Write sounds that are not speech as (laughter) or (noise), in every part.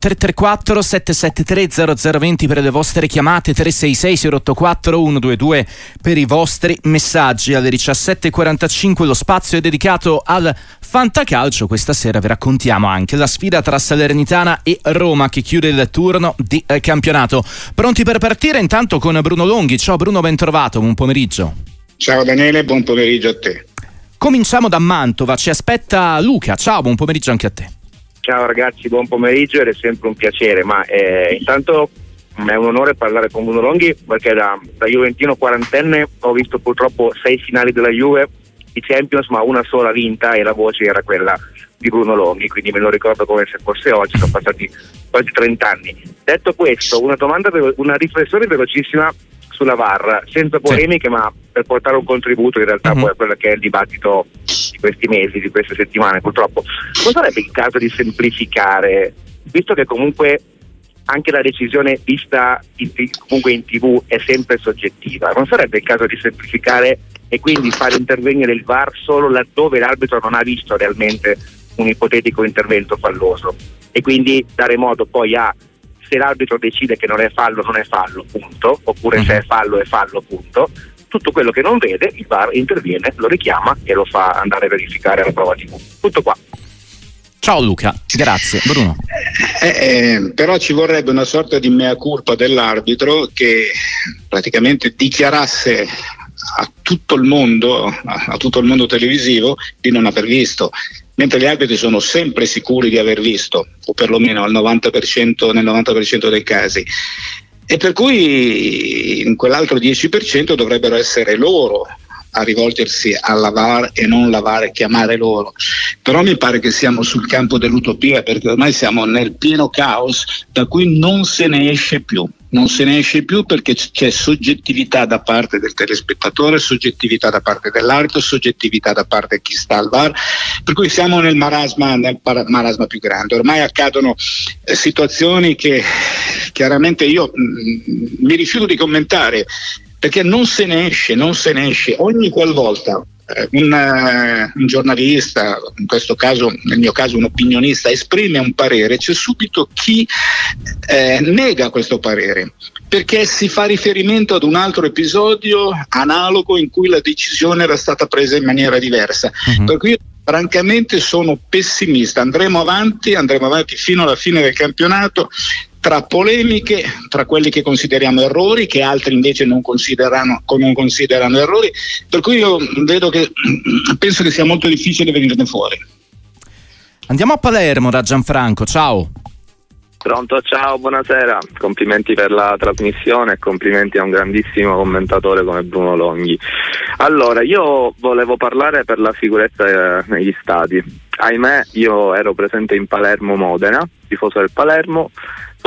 334 773 0020 per le vostre chiamate 366 084 122 per i vostri messaggi. Alle 17.45 lo spazio è dedicato al fantacalcio. Questa sera vi raccontiamo anche la sfida tra Salernitana e Roma che chiude il turno di eh, campionato. Pronti per partire? Intanto con Bruno Longhi. Ciao Bruno ben trovato buon pomeriggio. Ciao Daniele buon pomeriggio a te. Cominciamo da Mantova ci aspetta Luca. Ciao buon pomeriggio anche a te Ciao ragazzi, buon pomeriggio ed è sempre un piacere, ma eh, intanto è un onore parlare con Bruno Longhi perché da, da Juventino quarantenne ho visto purtroppo sei finali della Juve di Champions ma una sola vinta e la voce era quella di Bruno Longhi, quindi me lo ricordo come se fosse oggi, sono passati quasi 30 anni. Detto questo, una domanda, una riflessione velocissima sulla VAR, senza polemiche, sì. ma per portare un contributo in realtà uh-huh. poi a quello che è il dibattito di questi mesi, di queste settimane purtroppo. Non sarebbe il caso di semplificare, visto che comunque anche la decisione vista in, comunque in tv è sempre soggettiva, non sarebbe il caso di semplificare e quindi fare intervenire il VAR solo laddove l'arbitro non ha visto realmente un ipotetico intervento falloso e quindi dare modo poi a se l'arbitro decide che non è fallo, non è fallo, punto, oppure se è mhm. fallo, è fallo, punto. Tutto quello che non vede, il VAR interviene, lo richiama e lo fa andare a verificare la prova TV. Tutto qua. Ciao Luca, grazie. Bruno. Eh, eh, però ci vorrebbe una sorta di mea culpa dell'arbitro che praticamente dichiarasse a tutto il mondo, a, a tutto il mondo televisivo, di non aver visto mentre gli arbitri sono sempre sicuri di aver visto, o perlomeno al 90%, nel 90% dei casi. E per cui in quell'altro 10% dovrebbero essere loro a rivolgersi a lavare e non lavare, chiamare loro. Però mi pare che siamo sul campo dell'utopia perché ormai siamo nel pieno caos da cui non se ne esce più non se ne esce più perché c'è soggettività da parte del telespettatore, soggettività da parte dell'arbitro, soggettività da parte di chi sta al bar, per cui siamo nel marasma, nel marasma più grande. Ormai accadono eh, situazioni che chiaramente io mh, mm, mi rifiuto di commentare perché non se ne esce, non se ne esce ogni qualvolta un, uh, un, giornalista, in questo caso, nel mio caso un opinionista, esprime un parere, c'è subito chi eh, nega questo parere perché si fa riferimento ad un altro episodio analogo in cui la decisione era stata presa in maniera diversa. Uh-huh. Per cui francamente sono pessimista, andremo avanti, andremo avanti fino alla fine del campionato tra polemiche, tra quelli che consideriamo errori, che altri invece non considerano, non considerano errori, per cui io vedo che penso che sia molto difficile venirne fuori. Andiamo a Palermo da Gianfranco, ciao. Pronto, ciao, buonasera. Complimenti per la trasmissione e complimenti a un grandissimo commentatore come Bruno Longhi. Allora, io volevo parlare per la sicurezza eh, negli stadi. Ahimè, io ero presente in Palermo Modena, tifoso del Palermo,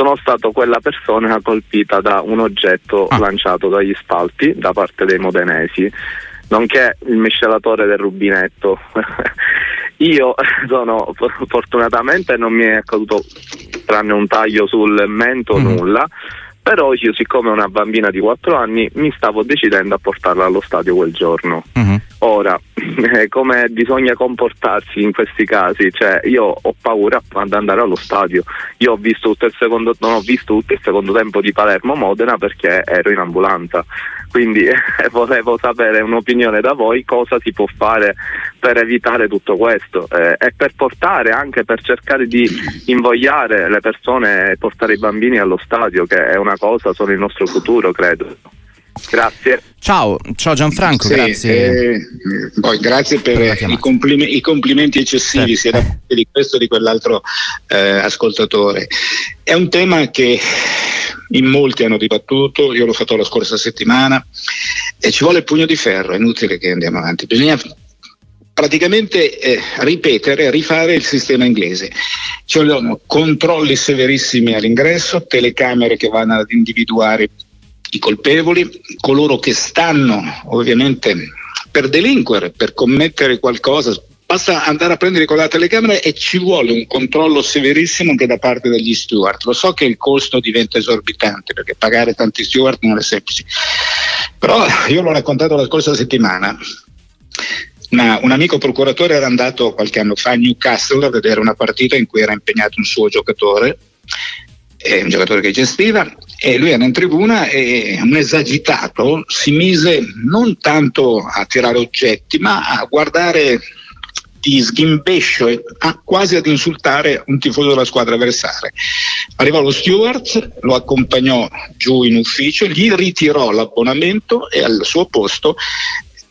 sono stato quella persona colpita da un oggetto ah. lanciato dagli spalti da parte dei modenesi, nonché il miscelatore del rubinetto. (laughs) Io sono fortunatamente non mi è accaduto tranne un taglio sul mento mm. nulla, però io siccome una bambina di 4 anni mi stavo decidendo a portarla allo stadio quel giorno. Mm-hmm. Ora, (laughs) eh, come bisogna comportarsi in questi casi? Cioè, io ho paura ad andare allo stadio. Io ho visto tutto il secondo, non ho visto tutto il secondo tempo di Palermo-Modena perché ero in ambulanza. Quindi eh, (laughs) volevo sapere un'opinione da voi, cosa si può fare per evitare tutto questo eh, e per portare anche per cercare di invogliare le persone e portare i bambini allo stadio, che è una cosa, sono il nostro futuro, credo. Grazie. Ciao, ciao Gianfranco, sì, grazie. Eh, poi, grazie per, per i, complime- i, complimenti eccessivi sia da (laughs) parte di questo che di quell'altro eh, ascoltatore. È un tema che in molti hanno dibattuto, io l'ho fatto la scorsa settimana e ci vuole il pugno di ferro, è inutile che andiamo avanti. Bisogna praticamente eh, ripetere, rifare il sistema inglese. Ci vogliono controlli severissimi all'ingresso, telecamere che vanno ad individuare i colpevoli, coloro che stanno ovviamente per delinquere, per commettere qualcosa, basta andare a prendere con la telecamera e ci vuole un controllo severissimo anche da parte degli steward. Lo so che il costo diventa esorbitante perché pagare tanti steward non è semplice, però io l'ho raccontato la scorsa settimana. Una, un amico procuratore era andato qualche anno fa a Newcastle a vedere una partita in cui era impegnato un suo giocatore è un giocatore che gestiva, e lui era in tribuna e un esagitato si mise non tanto a tirare oggetti, ma a guardare di sghimbescio e a quasi ad insultare un tifoso della squadra avversaria. Arrivò lo steward, lo accompagnò giù in ufficio, gli ritirò l'abbonamento e al suo posto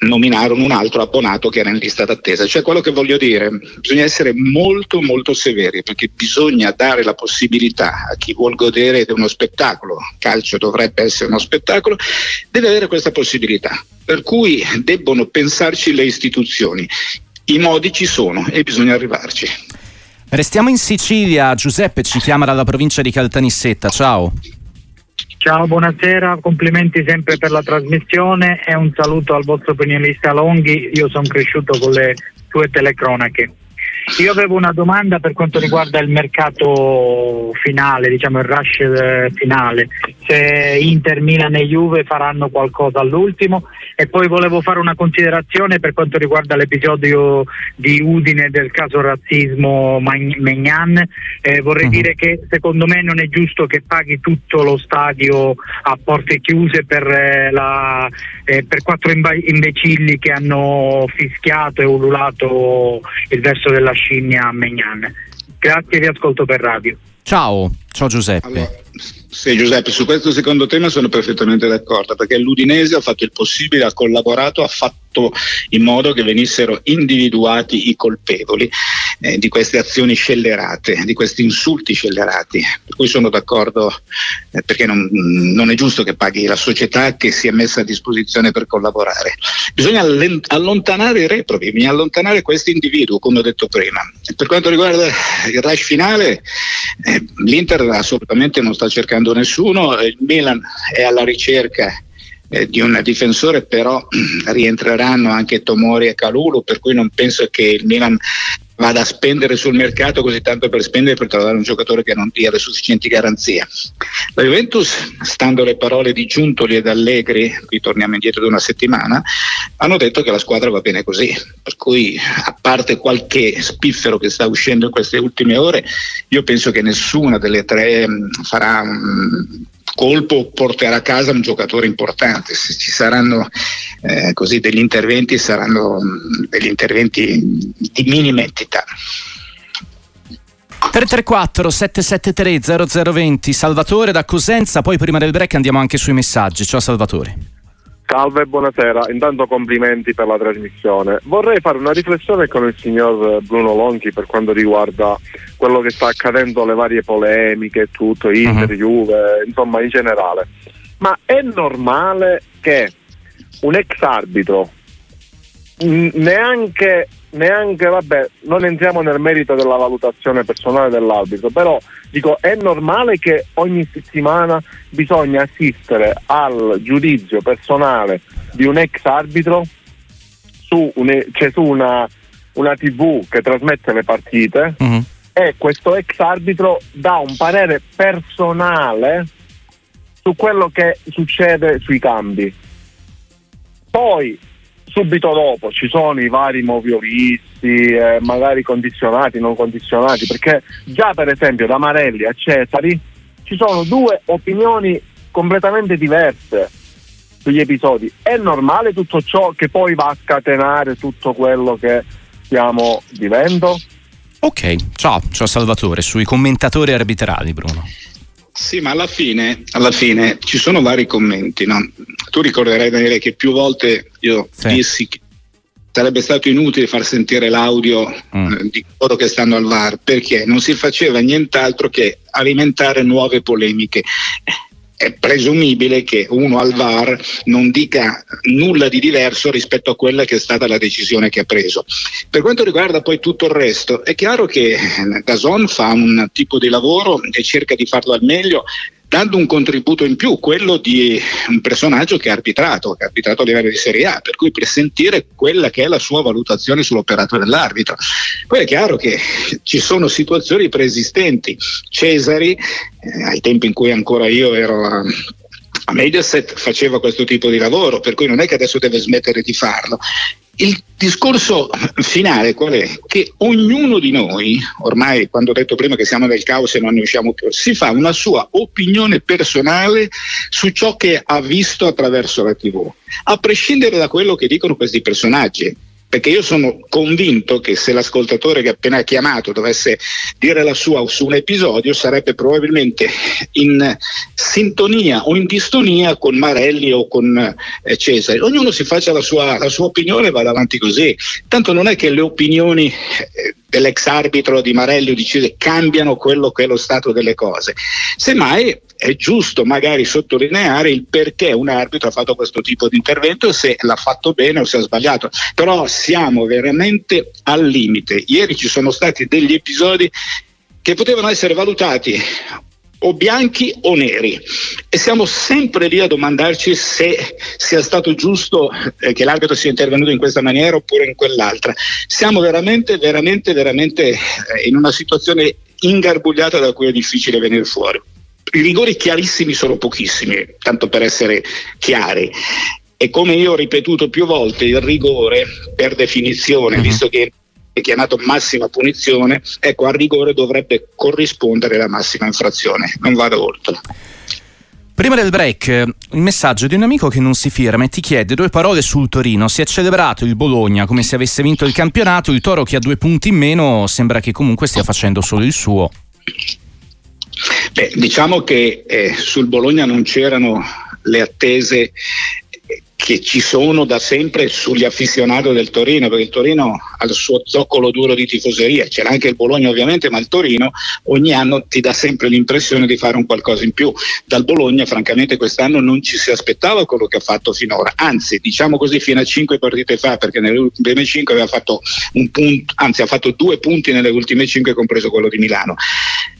nominarono un altro abbonato che era in lista d'attesa. Cioè quello che voglio dire, bisogna essere molto molto severi perché bisogna dare la possibilità a chi vuol godere di uno spettacolo, calcio dovrebbe essere uno spettacolo, deve avere questa possibilità. Per cui debbono pensarci le istituzioni. I modi ci sono e bisogna arrivarci. Restiamo in Sicilia, Giuseppe ci chiama dalla provincia di Caltanissetta, ciao. Ciao, buonasera, complimenti sempre per la trasmissione e un saluto al vostro opinionista Longhi, io sono cresciuto con le sue telecronache. Io avevo una domanda per quanto riguarda il mercato finale, diciamo il rush eh, finale, se Inter, Milan e Juve faranno qualcosa all'ultimo. E poi volevo fare una considerazione per quanto riguarda l'episodio di Udine del caso razzismo Megnan, eh, vorrei uh-huh. dire che secondo me non è giusto che paghi tutto lo stadio a porte chiuse per, eh, la, eh, per quattro imbecilli che hanno fischiato e ululato il verso della la scimmia a Megnan. Grazie, vi ascolto per radio. Ciao, ciao Giuseppe. Allora, sì, Giuseppe, su questo secondo tema sono perfettamente d'accordo perché l'Udinese ha fatto il possibile, ha collaborato, ha fatto in modo che venissero individuati i colpevoli eh, di queste azioni scellerate, di questi insulti scellerati. Per cui sono d'accordo eh, perché non, non, è giusto che paghi la società che si è messa a disposizione per collaborare. Bisogna allontanare i reprobi, bisogna allontanare questo individuo, come ho detto prima. Per quanto riguarda il rush finale, eh, l'Inter assolutamente non sta cercando nessuno, il Milan è alla ricerca eh, di un difensore, però (clears throat) rientreranno anche Tomori e Calulu, per cui non penso che il Milan vada a spendere sul mercato così tanto per spendere per trovare un giocatore che non dia le sufficienti garanzie. La Juventus, stando alle parole di Giuntoli ed Allegri, qui torniamo indietro di una settimana, hanno detto che la squadra va bene così, per cui a parte qualche spiffero che sta uscendo in queste ultime ore, io penso che nessuna delle tre mm, farà un colpo porterà a casa un giocatore importante. Se ci saranno eh, così degli interventi, saranno mm, degli interventi di minima entità. 334 773 0020 Salvatore da Cosenza, poi prima del break andiamo anche sui messaggi. Ciao Salvatore. Salve, buonasera. Intanto complimenti per la trasmissione. Vorrei fare una riflessione con il signor Bruno Lonchi per quanto riguarda quello che sta accadendo, le varie polemiche, tutto, Inter, uh-huh. Juve, insomma in generale. Ma è normale che un ex arbitro neanche neanche, vabbè, non entriamo nel merito della valutazione personale dell'arbitro, però dico, è normale che ogni settimana bisogna assistere al giudizio personale di un ex arbitro su, un, cioè su una, una, TV che trasmette le partite uh-huh. e questo ex arbitro dà un parere personale su quello che succede sui cambi. Poi subito dopo ci sono i vari moviolisti, eh, magari condizionati, non condizionati, perché già per esempio da Marelli a Cesari ci sono due opinioni completamente diverse sugli episodi. È normale tutto ciò che poi va a scatenare tutto quello che stiamo vivendo? Ok, ciao, ciao Salvatore, sui commentatori arbitrali Bruno. Sì, ma alla fine, alla fine ci sono vari commenti. No? Tu ricorderai, Daniele, che più volte io sì. dissi che sarebbe stato inutile far sentire l'audio mm. eh, di loro che stanno al VAR perché non si faceva nient'altro che alimentare nuove polemiche è presumibile che uno al VAR non dica nulla di diverso rispetto a quella che è stata la decisione che ha preso. Per quanto riguarda poi tutto il resto, è chiaro che Dazon fa un tipo di lavoro e cerca di farlo al meglio dando un contributo in più, quello di un personaggio che ha arbitrato, che ha arbitrato a livello di Serie A, per cui per sentire quella che è la sua valutazione sull'operato dell'arbitro. Poi è chiaro che ci sono situazioni preesistenti. Cesari, eh, ai tempi in cui ancora io ero a, a Mediaset faceva questo tipo di lavoro, per cui non è che adesso deve smettere di farlo. Il discorso finale qual è? Che ognuno di noi, ormai quando ho detto prima che siamo nel caos e non ne usciamo più, si fa una sua opinione personale su ciò che ha visto attraverso la TV, a prescindere da quello che dicono questi personaggi perché io sono convinto che se l'ascoltatore che appena chiamato dovesse dire la sua su un episodio sarebbe probabilmente in sintonia o in distonia con Marelli o con eh, Cesare. Ognuno si faccia la sua, la sua opinione e vada avanti così. Tanto non è che le opinioni eh, dell'ex arbitro di Marelli o di Cesare cambiano quello che è lo stato delle cose. Semmai è giusto magari sottolineare il perché un arbitro ha fatto questo tipo di intervento se l'ha fatto bene o se ha sbagliato. Però siamo veramente al limite. Ieri ci sono stati degli episodi che potevano essere valutati o bianchi o neri e siamo sempre lì a domandarci se sia stato giusto eh, che l'arbitro sia intervenuto in questa maniera oppure in quell'altra. Siamo veramente, veramente, veramente eh, in una situazione ingarbugliata da cui è difficile venire fuori i rigori chiarissimi sono pochissimi, tanto per essere chiari. E come io ho ripetuto più volte, il rigore per definizione, uh-huh. visto che è chiamato massima punizione, ecco, al rigore dovrebbe corrispondere la massima infrazione, non vado oltre. Prima del break, il messaggio di un amico che non si firma e ti chiede due parole sul Torino. Si è celebrato il Bologna come se avesse vinto il campionato, il Toro che ha due punti in meno sembra che comunque stia facendo solo il suo. Beh, diciamo che eh, sul Bologna non c'erano le attese che ci sono da sempre sugli affissionati del Torino, perché il Torino ha il suo zoccolo duro di tifoseria, c'era anche il Bologna ovviamente, ma il Torino ogni anno ti dà sempre l'impressione di fare un qualcosa in più. Dal Bologna francamente quest'anno non ci si aspettava quello che ha fatto finora, anzi diciamo così fino a cinque partite fa, perché nelle ultime cinque aveva fatto un punto, anzi ha fatto due punti nelle ultime cinque, compreso quello di Milano.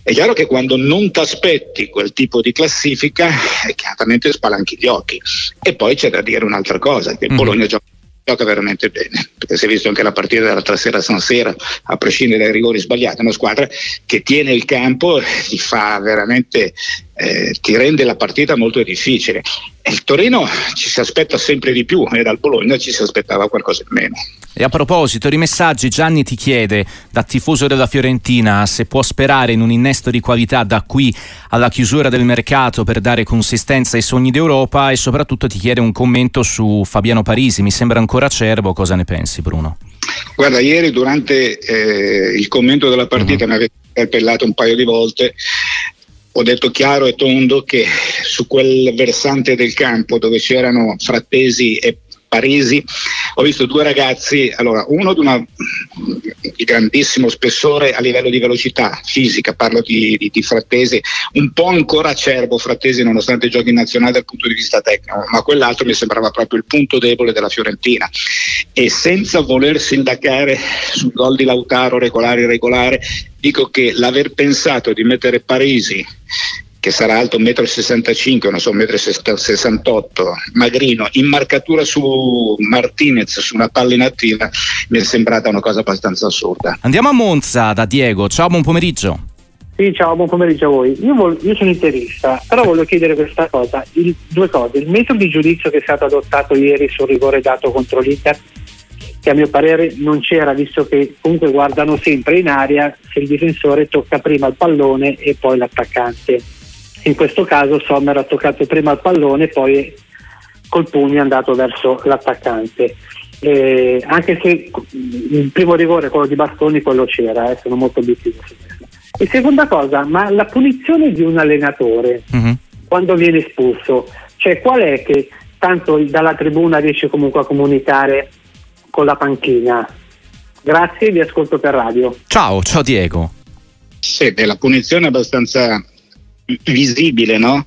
È chiaro che quando non ti aspetti quel tipo di classifica, chiaramente spalanchi gli occhi. E poi c'è da dire un'altra cosa, che il mm. Bologna gioca gioca veramente bene, perché si è visto anche la partita dell'altra sera a San Sera, a prescindere dai rigori sbagliati, è una squadra che tiene il campo e ti fa veramente eh, ti rende la partita molto difficile. il Torino ci si aspetta sempre di più e dal Bologna ci si aspettava qualcosa in meno. E a proposito di messaggi, Gianni ti chiede, da tifoso della Fiorentina, se può sperare in un innesto di qualità da qui alla chiusura del mercato per dare consistenza ai sogni d'Europa e soprattutto ti chiede un commento su Fabiano Parisi, mi sembra ancora acerbo, cosa ne pensi Bruno? Guarda, ieri durante eh, il commento della partita uh-huh. mi avete interpellato un paio di volte ho detto chiaro e tondo che su quel versante del campo dove c'erano Frattesi e Parisi ho visto due ragazzi, allora uno di, una, di grandissimo spessore a livello di velocità fisica, parlo di, di, di, Frattesi, un po' ancora acerbo Frattesi nonostante giochi in nazionale dal punto di vista tecnico, ma quell'altro mi sembrava proprio il punto debole della Fiorentina. E senza voler sindacare sul gol di Lautaro regolare irregolare, dico che l'aver pensato di mettere Parisi che sarà alto 1,65 m, non so, 1,68 m, magrino, in marcatura su Martinez, su una palla inattiva, mi è sembrata una cosa abbastanza assurda. Andiamo a Monza da Diego, ciao, buon pomeriggio. Sì, ciao, buon pomeriggio a voi. Io, vol- io sono interista, però voglio chiedere questa cosa, il, due cose. Il metodo di giudizio che è stato adottato ieri sul rigore dato contro l'Inter che a mio parere non c'era visto che comunque guardano sempre in aria se il difensore tocca prima il pallone e poi l'attaccante in questo caso Sommer ha toccato prima il pallone e poi col pugno è andato verso l'attaccante. Eh, anche se il primo rigore, quello di Bastoni, quello c'era, eh, sono molto obiettivo su questo. E seconda cosa, ma la punizione di un allenatore uh-huh. quando viene espulso, cioè qual è che tanto dalla tribuna riesce comunque a comunicare con la panchina? Grazie, vi ascolto per radio. Ciao, ciao Diego. Sì, la punizione è abbastanza visibile, no?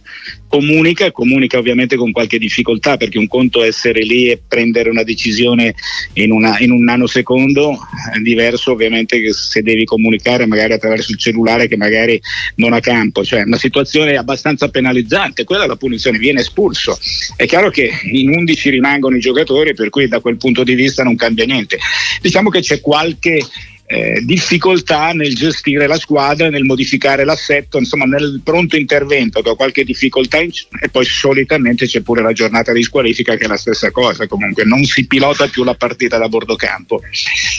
Comunica, comunica ovviamente con qualche difficoltà perché un conto è essere lì e prendere una decisione in, una, in un nanosecondo, è diverso ovviamente che se devi comunicare magari attraverso il cellulare che magari non ha campo, cioè una situazione abbastanza penalizzante, quella è la punizione, viene espulso. È chiaro che in 11 rimangono i giocatori per cui da quel punto di vista non cambia niente. Diciamo che c'è qualche eh, difficoltà nel gestire la squadra, nel modificare l'assetto, insomma nel pronto intervento che qualche difficoltà in, e poi solitamente c'è pure la giornata di squalifica che è la stessa cosa, comunque non si pilota più la partita da bordo campo.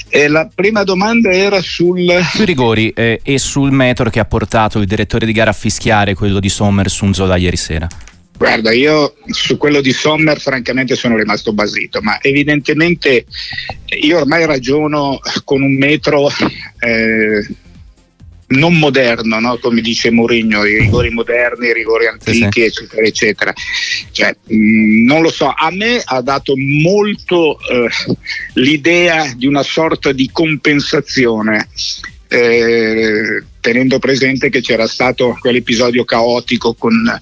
E la prima domanda era sul... Sui rigori eh, e sul metro che ha portato il direttore di gara a fischiare quello di Sommer su Unzola ieri sera. Guarda, io su quello di Sommer francamente sono rimasto basito, ma evidentemente io ormai ragiono con un metro eh, non moderno, no? come dice Mourinho, i rigori moderni, i rigori antichi, sì, eccetera, eccetera. Cioè, mh, non lo so, a me ha dato molto eh, l'idea di una sorta di compensazione. Eh, tenendo presente che c'era stato quell'episodio caotico con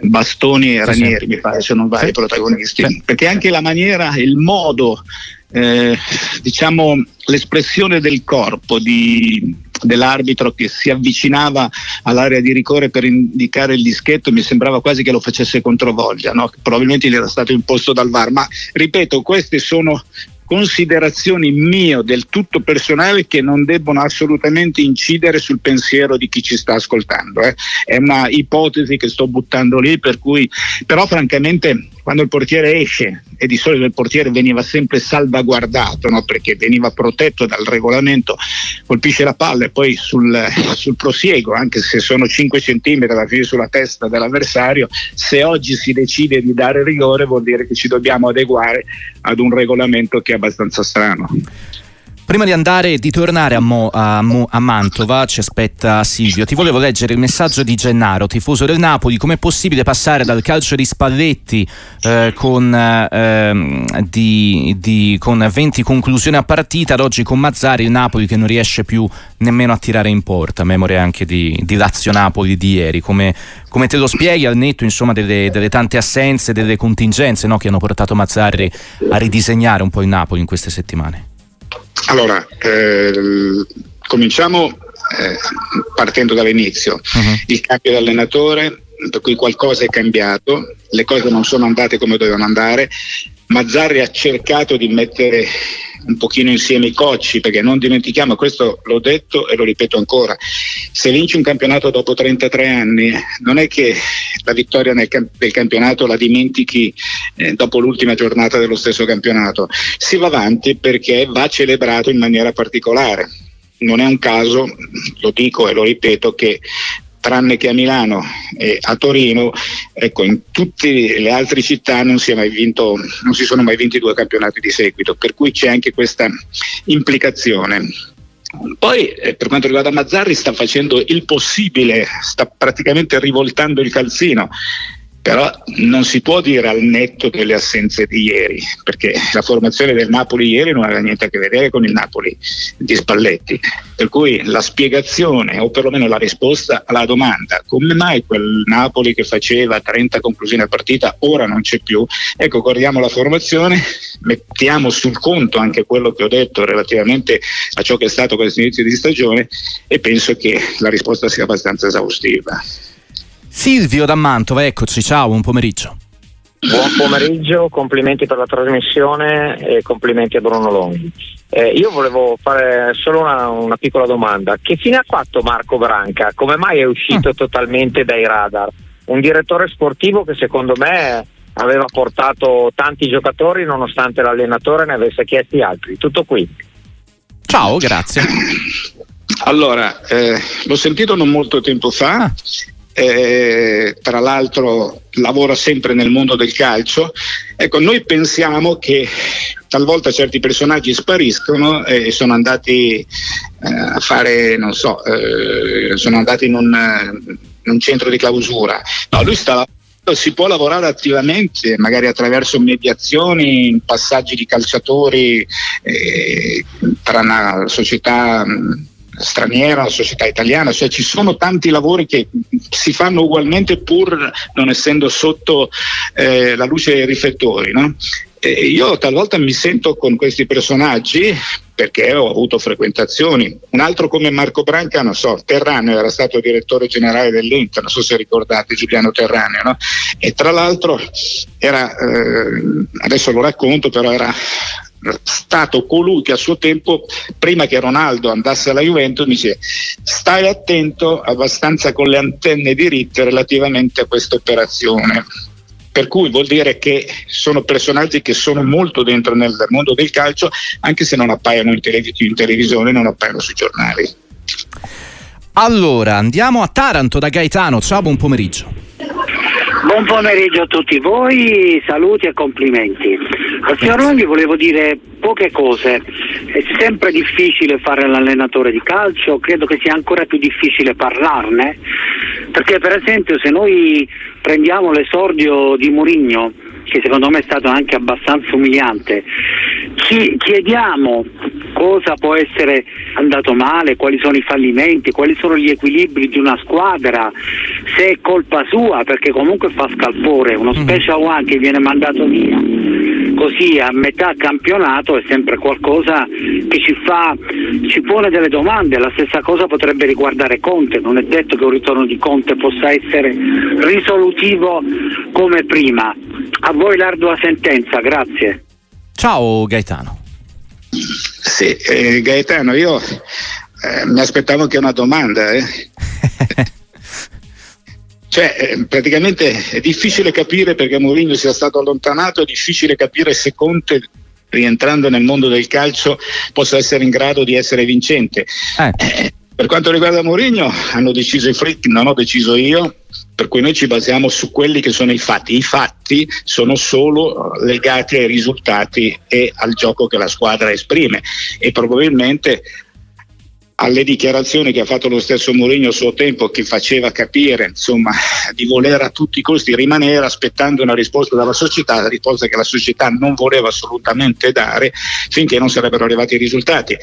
Bastoni e Ranieri, mi pare, se non vai, i protagonisti. Perché anche la maniera, il modo, eh, diciamo, l'espressione del corpo di, dell'arbitro che si avvicinava all'area di rigore per indicare il dischetto mi sembrava quasi che lo facesse controvoglia, no? probabilmente gli era stato imposto dal VAR, ma ripeto, queste sono considerazioni mie del tutto personali che non debbono assolutamente incidere sul pensiero di chi ci sta ascoltando. Eh. È una ipotesi che sto buttando lì, per cui però francamente quando il portiere esce e di solito il portiere veniva sempre salvaguardato no? perché veniva protetto dal regolamento, colpisce la palla e poi sul, sul prosieguo, anche se sono 5 cm alla fine sulla testa dell'avversario, se oggi si decide di dare rigore vuol dire che ci dobbiamo adeguare ad un regolamento che è abbastanza strano. Prima di andare e di tornare a, Mo, a, Mo, a, Mantova, ci aspetta Silvio. Ti volevo leggere il messaggio di Gennaro, tifoso del Napoli. Com'è possibile passare dal calcio di Spalletti eh, con, eh, di, di, con 20 conclusioni a partita ad oggi con Mazzari, il Napoli che non riesce più nemmeno a tirare in porta, memoria anche di, di Lazio-Napoli di ieri. Come, come, te lo spieghi al netto insomma, delle, delle, tante assenze, delle contingenze no, che hanno portato Mazzari a ridisegnare un po' il Napoli in queste settimane? Allora, eh, cominciamo eh, partendo dall'inizio. Uh-huh. Il cambio di allenatore, per cui qualcosa è cambiato, le cose non sono andate come dovevano andare. Mazzarri ha cercato di mettere un pochino insieme i cocci, perché non dimentichiamo, questo l'ho detto e lo ripeto ancora, se vinci un campionato dopo 33 anni, non è che la vittoria nel, del campionato la dimentichi eh, dopo l'ultima giornata dello stesso campionato, si va avanti perché va celebrato in maniera particolare. Non è un caso, lo dico e lo ripeto, che tranne che a Milano e a Torino, ecco, in tutte le altre città non si, vinto, non si sono mai vinti due campionati di seguito, per cui c'è anche questa implicazione. Poi eh, per quanto riguarda Mazzarri sta facendo il possibile, sta praticamente rivoltando il calzino però non si può dire al netto delle assenze di ieri, perché la formazione del Napoli ieri non aveva niente a che vedere con il Napoli di Spalletti, per cui la spiegazione o perlomeno la risposta alla domanda come mai quel Napoli che faceva 30 conclusioni a partita ora non c'è più, ecco guardiamo la formazione, mettiamo sul conto anche quello che ho detto relativamente a ciò che è stato questo inizio di stagione e penso che la risposta sia abbastanza esaustiva. Silvio da Mantova, eccoci, ciao, buon pomeriggio. Buon pomeriggio, complimenti per la trasmissione e complimenti a Bruno Longhi. Eh, io volevo fare solo una, una, piccola domanda. Che fine ha fatto Marco Branca? Come mai è uscito mm. totalmente dai radar? Un direttore sportivo che secondo me aveva portato tanti giocatori nonostante l'allenatore ne avesse chiesti altri. Tutto qui. Ciao, grazie. Allora, eh, l'ho sentito non molto tempo fa ah eh, tra l'altro lavora sempre nel mondo del calcio. Ecco, noi pensiamo che talvolta certi personaggi spariscono e sono andati eh, a fare, non so, eh, sono andati in un, in un, centro di clausura. No, lui sta si può lavorare attivamente, magari attraverso mediazioni, passaggi di calciatori eh, tra una società straniera, la società italiana, cioè ci sono tanti lavori che si fanno ugualmente pur non essendo sotto eh, la luce dei riflettori. No? io talvolta mi sento con questi personaggi perché ho avuto frequentazioni. Un altro come Marco Branca, non so, Terraneo era stato direttore generale dell'Inter, non so se ricordate Giuliano Terraneo, no? e tra l'altro era, eh, adesso lo racconto, però era stato colui che a suo tempo, prima che Ronaldo andasse alla Juventus, mi dice stai attento abbastanza con le antenne diritte relativamente a questa operazione. Per cui vuol dire che sono personaggi che sono molto dentro nel mondo del calcio, anche se non appaiono in, tele- in televisione, non appaiono sui giornali. Allora, andiamo a Taranto da Gaetano. Ciao, buon pomeriggio. Buon pomeriggio a tutti voi, saluti e complimenti. Al signor Longhi volevo dire poche cose. È sempre difficile fare l'allenatore di calcio, credo che sia ancora più difficile parlarne, perché per esempio se noi prendiamo l'esordio di Murigno, che secondo me è stato anche abbastanza umiliante, chiediamo cosa può essere andato male, quali sono i fallimenti, quali sono gli equilibri di una squadra, se è colpa sua perché comunque fa scalpore, uno mhm. special one che viene mandato via così a metà campionato è sempre qualcosa che ci fa ci pone delle domande, la stessa cosa potrebbe riguardare Conte, non è detto che un ritorno di Conte possa essere risolutivo come prima. A voi l'ardua sentenza, grazie. Ciao Gaetano. Sì, eh, Gaetano, io eh, mi aspettavo anche una domanda. Eh. (laughs) cioè, eh, praticamente è difficile capire perché Mourinho sia stato allontanato, è difficile capire se Conte rientrando nel mondo del calcio possa essere in grado di essere vincente. Eh. Eh, per quanto riguarda Mourinho, hanno deciso i Frick, non ho deciso io, per cui noi ci basiamo su quelli che sono i fatti. I fatti sono solo legati ai risultati e al gioco che la squadra esprime e probabilmente alle dichiarazioni che ha fatto lo stesso Mourinho a suo tempo che faceva capire insomma, di voler a tutti i costi rimanere aspettando una risposta dalla società, la risposta che la società non voleva assolutamente dare finché non sarebbero arrivati i risultati.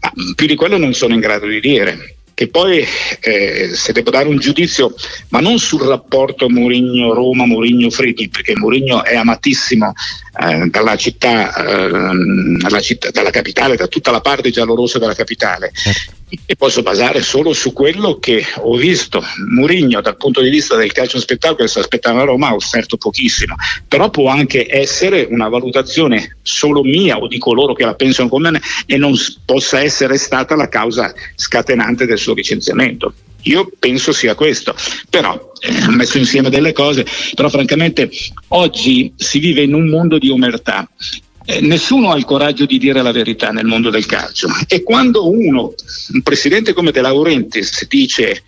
Ma più di quello non sono in grado di dire che poi eh, se devo dare un giudizio, ma non sul rapporto Mourinho-Roma, Mourinho-Freddi, perché Mourinho è amatissimo eh, dalla, città, eh, città, dalla capitale, da tutta la parte giallorossa della capitale. Certo e posso basare solo su quello che ho visto. Murigno dal punto di vista del calcio spettacolo si aspettava a Roma ha offerto pochissimo, però può anche essere una valutazione solo mia o di coloro che la pensano come me e non possa essere stata la causa scatenante del suo licenziamento. Io penso sia questo, però eh, messo insieme delle cose, però francamente oggi si vive in un mondo di omertà eh, nessuno ha il coraggio di dire la verità nel mondo del calcio e quando uno, un presidente come De Laurentiis dice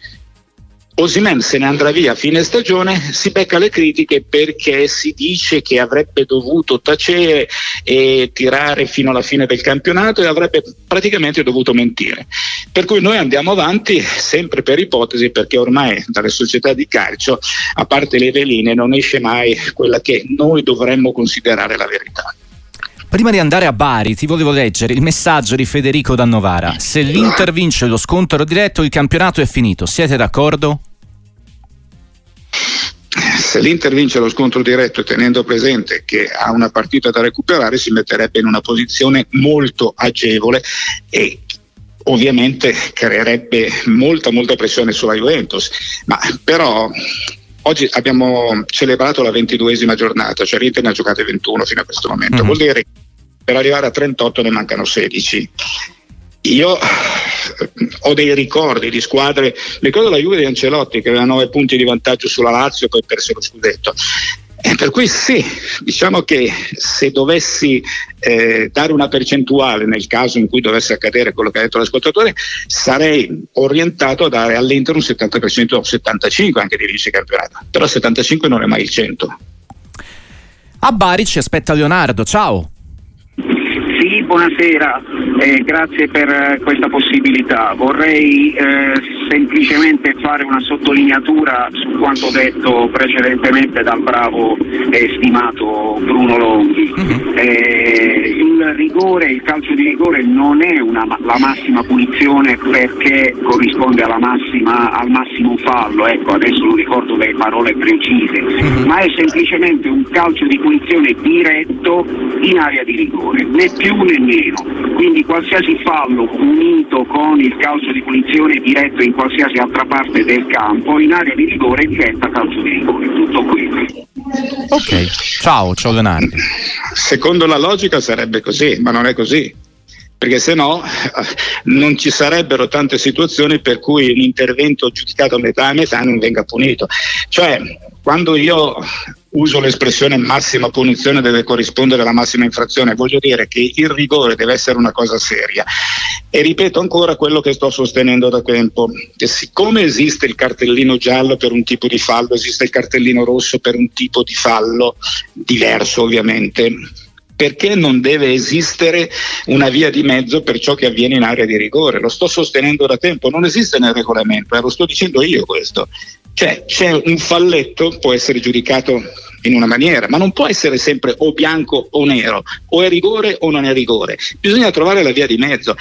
Osimen se ne andrà via a fine stagione, si becca le critiche perché si dice che avrebbe dovuto tacere e tirare fino alla fine del campionato e avrebbe praticamente dovuto mentire. Per cui noi andiamo avanti sempre per ipotesi perché ormai dalle società di calcio, a parte le veline, non esce mai quella che noi dovremmo considerare la verità. Prima di andare a Bari ti volevo leggere il messaggio di Federico Dannovara. Se l'Inter vince lo scontro diretto il campionato è finito. Siete d'accordo? se l'Inter vince lo scontro diretto tenendo presente che ha una partita da recuperare si metterebbe in una posizione molto agevole e ovviamente creerebbe molta molta pressione sulla Juventus ma però oggi abbiamo celebrato la ventiduesima giornata cioè l'Inter ne ha giocate 21 fino a questo momento mm-hmm. vuol dire che per arrivare a 38 ne mancano 16. Io ho dei ricordi di squadre, ricordo la Juve di Ancelotti che aveva 9 punti di vantaggio sulla Lazio e poi perse lo scudetto. Eh, per cui sì, diciamo che se dovessi eh, dare una percentuale nel caso in cui dovesse accadere quello che ha detto l'ascoltatore, sarei orientato a dare all'Inter un 70% o 75% anche di vice campionato, però 75 non è mai il 100. A Bari ci aspetta Leonardo, ciao buonasera, eh, grazie per eh, questa possibilità. Vorrei eh, semplicemente fare una sottolineatura su quanto detto precedentemente dal bravo e stimato Bruno Longhi. Uh-huh. il rigore, il calcio di rigore non è una, la massima punizione perché corrisponde massima, al massimo fallo, ecco, adesso non ricordo le parole precise, uh-huh. ma è semplicemente un calcio di punizione diretto in area di rigore, né più né meno. Quindi qualsiasi fallo punito con il calcio di punizione diretto in qualsiasi altra parte del campo in area di rigore diventa calcio di rigore. Tutto qui. Ok, ciao, ciao Leonardo. Secondo la logica sarebbe così, ma non è così perché se no non ci sarebbero tante situazioni per cui un intervento giudicato a metà a metà non venga punito. Cioè, quando io uso l'espressione massima punizione deve corrispondere alla massima infrazione, voglio dire che il rigore deve essere una cosa seria. E ripeto ancora quello che sto sostenendo da tempo, che siccome esiste il cartellino giallo per un tipo di fallo, esiste il cartellino rosso per un tipo di fallo diverso ovviamente, perché non deve esistere una via di mezzo per ciò che avviene in area di rigore. Lo sto sostenendo da tempo, non esiste nel regolamento, eh, lo sto dicendo io questo. Cioè c'è un falletto, può essere giudicato in una maniera, ma non può essere sempre o bianco o nero, o è rigore o non è rigore. Bisogna trovare la via di mezzo.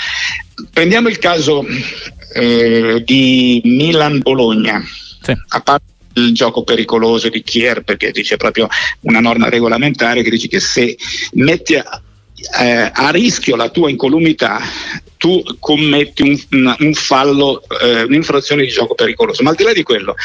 Prendiamo il caso eh, di Milan-Bologna. Sì. A parte il gioco pericoloso di Kier perché dice proprio una norma regolamentare che dice che se metti a, eh, a rischio la tua incolumità tu commetti un, un, fallo, eh, un'infrazione di gioco pericoloso. Ma al di là di quello,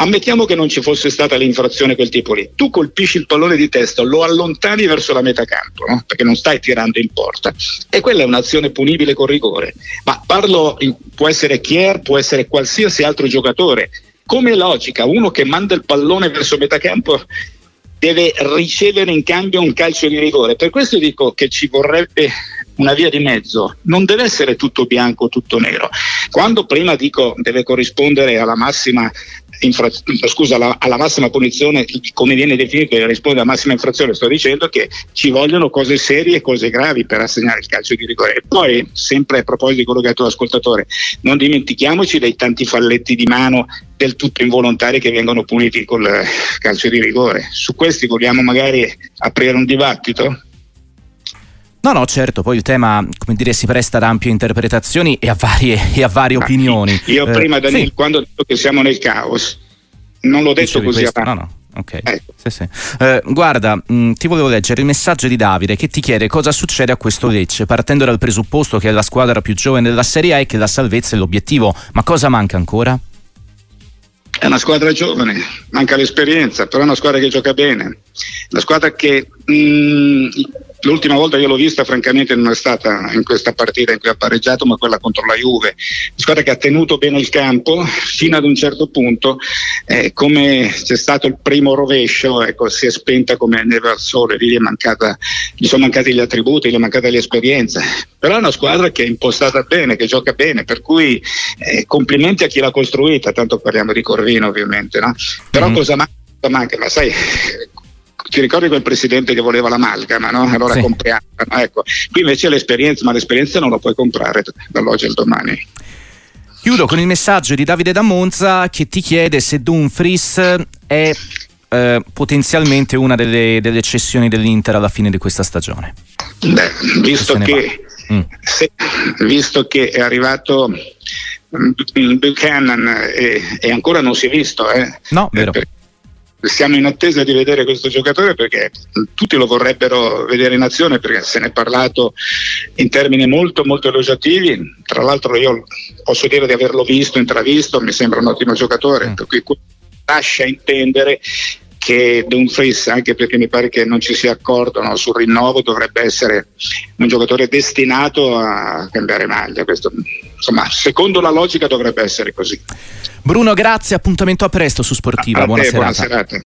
Ammettiamo che non ci fosse stata l'infrazione quel tipo lì. Tu colpisci il pallone di testa, lo allontani verso la metà campo, no? perché non stai tirando in porta. E quella è un'azione punibile con rigore. Ma parlo, può essere Kier, può essere qualsiasi altro giocatore come logica, uno che manda il pallone verso metà campo deve ricevere in cambio un calcio di rigore. Per questo dico che ci vorrebbe una via di mezzo, non deve essere tutto bianco tutto nero. Quando prima dico deve corrispondere alla massima infra- scusa, alla, alla, massima punizione, come viene definito, risponde alla massima infrazione, sto dicendo che ci vogliono cose serie e cose gravi per assegnare il calcio di rigore. E poi, sempre a proposito di quello che ha detto l'ascoltatore, non dimentichiamoci dei tanti falletti di mano del tutto involontari che vengono puniti col calcio di rigore. Su questi vogliamo magari aprire un dibattito? No, no, certo, poi il tema, come dire, si presta ad ampie interpretazioni e a varie, e a varie ah, opinioni. Io eh, prima, Daniel, sì. quando ho detto che siamo nel caos, non l'ho detto così questo? No, no. Ok, ecco. sì, sì. Eh, guarda, mh, ti volevo leggere il messaggio di Davide che ti chiede cosa succede a questo Lecce, partendo dal presupposto che è la squadra più giovane della Serie A e che la salvezza è l'obiettivo. Ma cosa manca ancora? È una squadra giovane, manca l'esperienza, però è una squadra che gioca bene, una squadra che mh, L'ultima volta che l'ho vista, francamente, non è stata in questa partita in cui ha pareggiato, ma quella contro la Juve. Squadra che ha tenuto bene il campo fino ad un certo punto, eh, come c'è stato il primo rovescio, ecco, si è spenta come neve al sole, lì è mancata, gli sono mancati gli attributi, gli è mancata l'esperienza. Però è una squadra che è impostata bene, che gioca bene, per cui eh, complimenti a chi l'ha costruita, tanto parliamo di Corvino ovviamente, no? Però mm. cosa manca? manca? Ma sai, ti ricordi quel presidente che voleva l'amalgama, no? Allora sì. compriamo. Ecco. Qui invece l'esperienza, ma l'esperienza non la puoi comprare dall'oggi al domani. Chiudo con il messaggio di Davide da Monza che ti chiede se Dumfries è eh, potenzialmente una delle, delle, cessioni dell'Inter alla fine di questa stagione. Beh, visto che, mm. se, visto che è arrivato mm, Buchanan e, e, ancora non si è visto, eh, no, vero. Per, siamo in attesa di vedere questo giocatore perché tutti lo vorrebbero vedere in azione perché se ne è parlato in termini molto molto elogiativi tra l'altro io posso dire di averlo visto, intravisto mi sembra un ottimo giocatore mm. per cui lascia intendere che Dumfries, anche perché mi pare che non ci sia accordo no, sul rinnovo, dovrebbe essere un giocatore destinato a cambiare maglia. Questo, insomma, secondo la logica dovrebbe essere così. Bruno, grazie, appuntamento a presto su Sportiva. A, Buona, te, serata. buona serata.